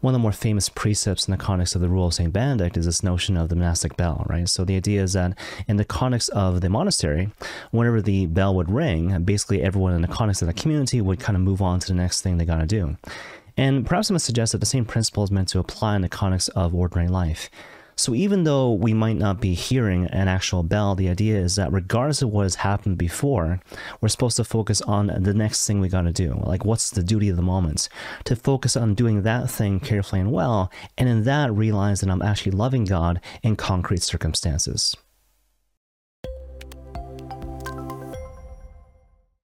one of the more famous precepts in the context of the rule of St. Benedict is this notion of the monastic bell, right? So the idea is that in the context of the monastery, whenever the bell would ring, basically everyone in the context of the community would kind of move on to the next thing they got to do. And perhaps going to suggest that the same principle is meant to apply in the context of ordinary life. So even though we might not be hearing an actual bell, the idea is that regardless of what has happened before, we're supposed to focus on the next thing we got to do. Like what's the duty of the moment? To focus on doing that thing carefully and well, and in that realize that I'm actually loving God in concrete circumstances.